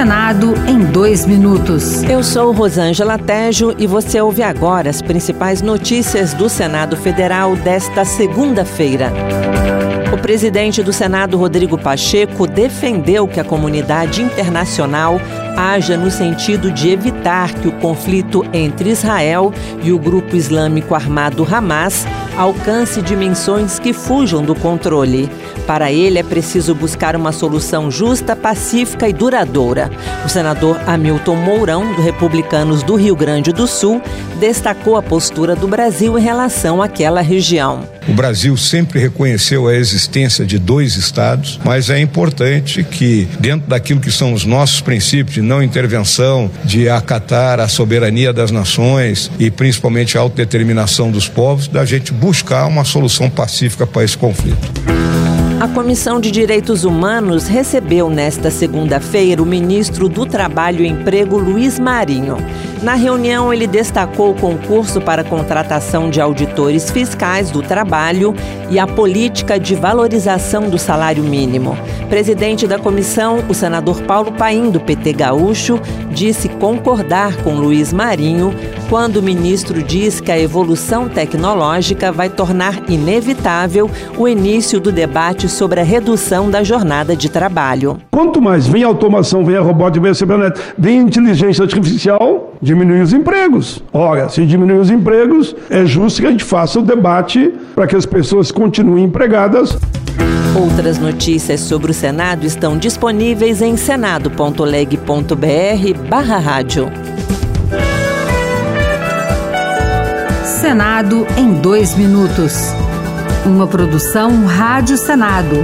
Senado em dois minutos. Eu sou Rosângela Tejo e você ouve agora as principais notícias do Senado Federal desta segunda-feira. O presidente do Senado, Rodrigo Pacheco, defendeu que a comunidade internacional haja no sentido de evitar que o conflito entre Israel e o grupo islâmico armado Hamas alcance dimensões que fujam do controle. Para ele, é preciso buscar uma solução justa, pacífica e duradoura. O senador Hamilton Mourão, do Republicanos do Rio Grande do Sul, destacou a postura do Brasil em relação àquela região. O Brasil sempre reconheceu a existência de dois estados, mas é importante que, dentro daquilo que são os nossos princípios de não intervenção, de acatar a soberania das nações e principalmente a autodeterminação dos povos, da gente buscar uma solução pacífica para esse conflito. A Comissão de Direitos Humanos recebeu nesta segunda-feira o ministro do Trabalho e Emprego, Luiz Marinho. Na reunião, ele destacou o concurso para contratação de auditores fiscais do trabalho e a política de valorização do salário mínimo. Presidente da comissão, o senador Paulo Paim, do PT Gaúcho, disse concordar com Luiz Marinho quando o ministro diz que a evolução tecnológica vai tornar inevitável o início do debate sobre a redução da jornada de trabalho. Quanto mais vem automação, vem a robótica, vem a cibernética, vem a inteligência artificial, diminui os empregos. Ora, se diminuir os empregos, é justo que a gente faça o debate para que as pessoas continuem empregadas. Outras notícias sobre o Senado estão disponíveis em senado.leg.br barra rádio. Senado em dois minutos. Uma produção Rádio Senado.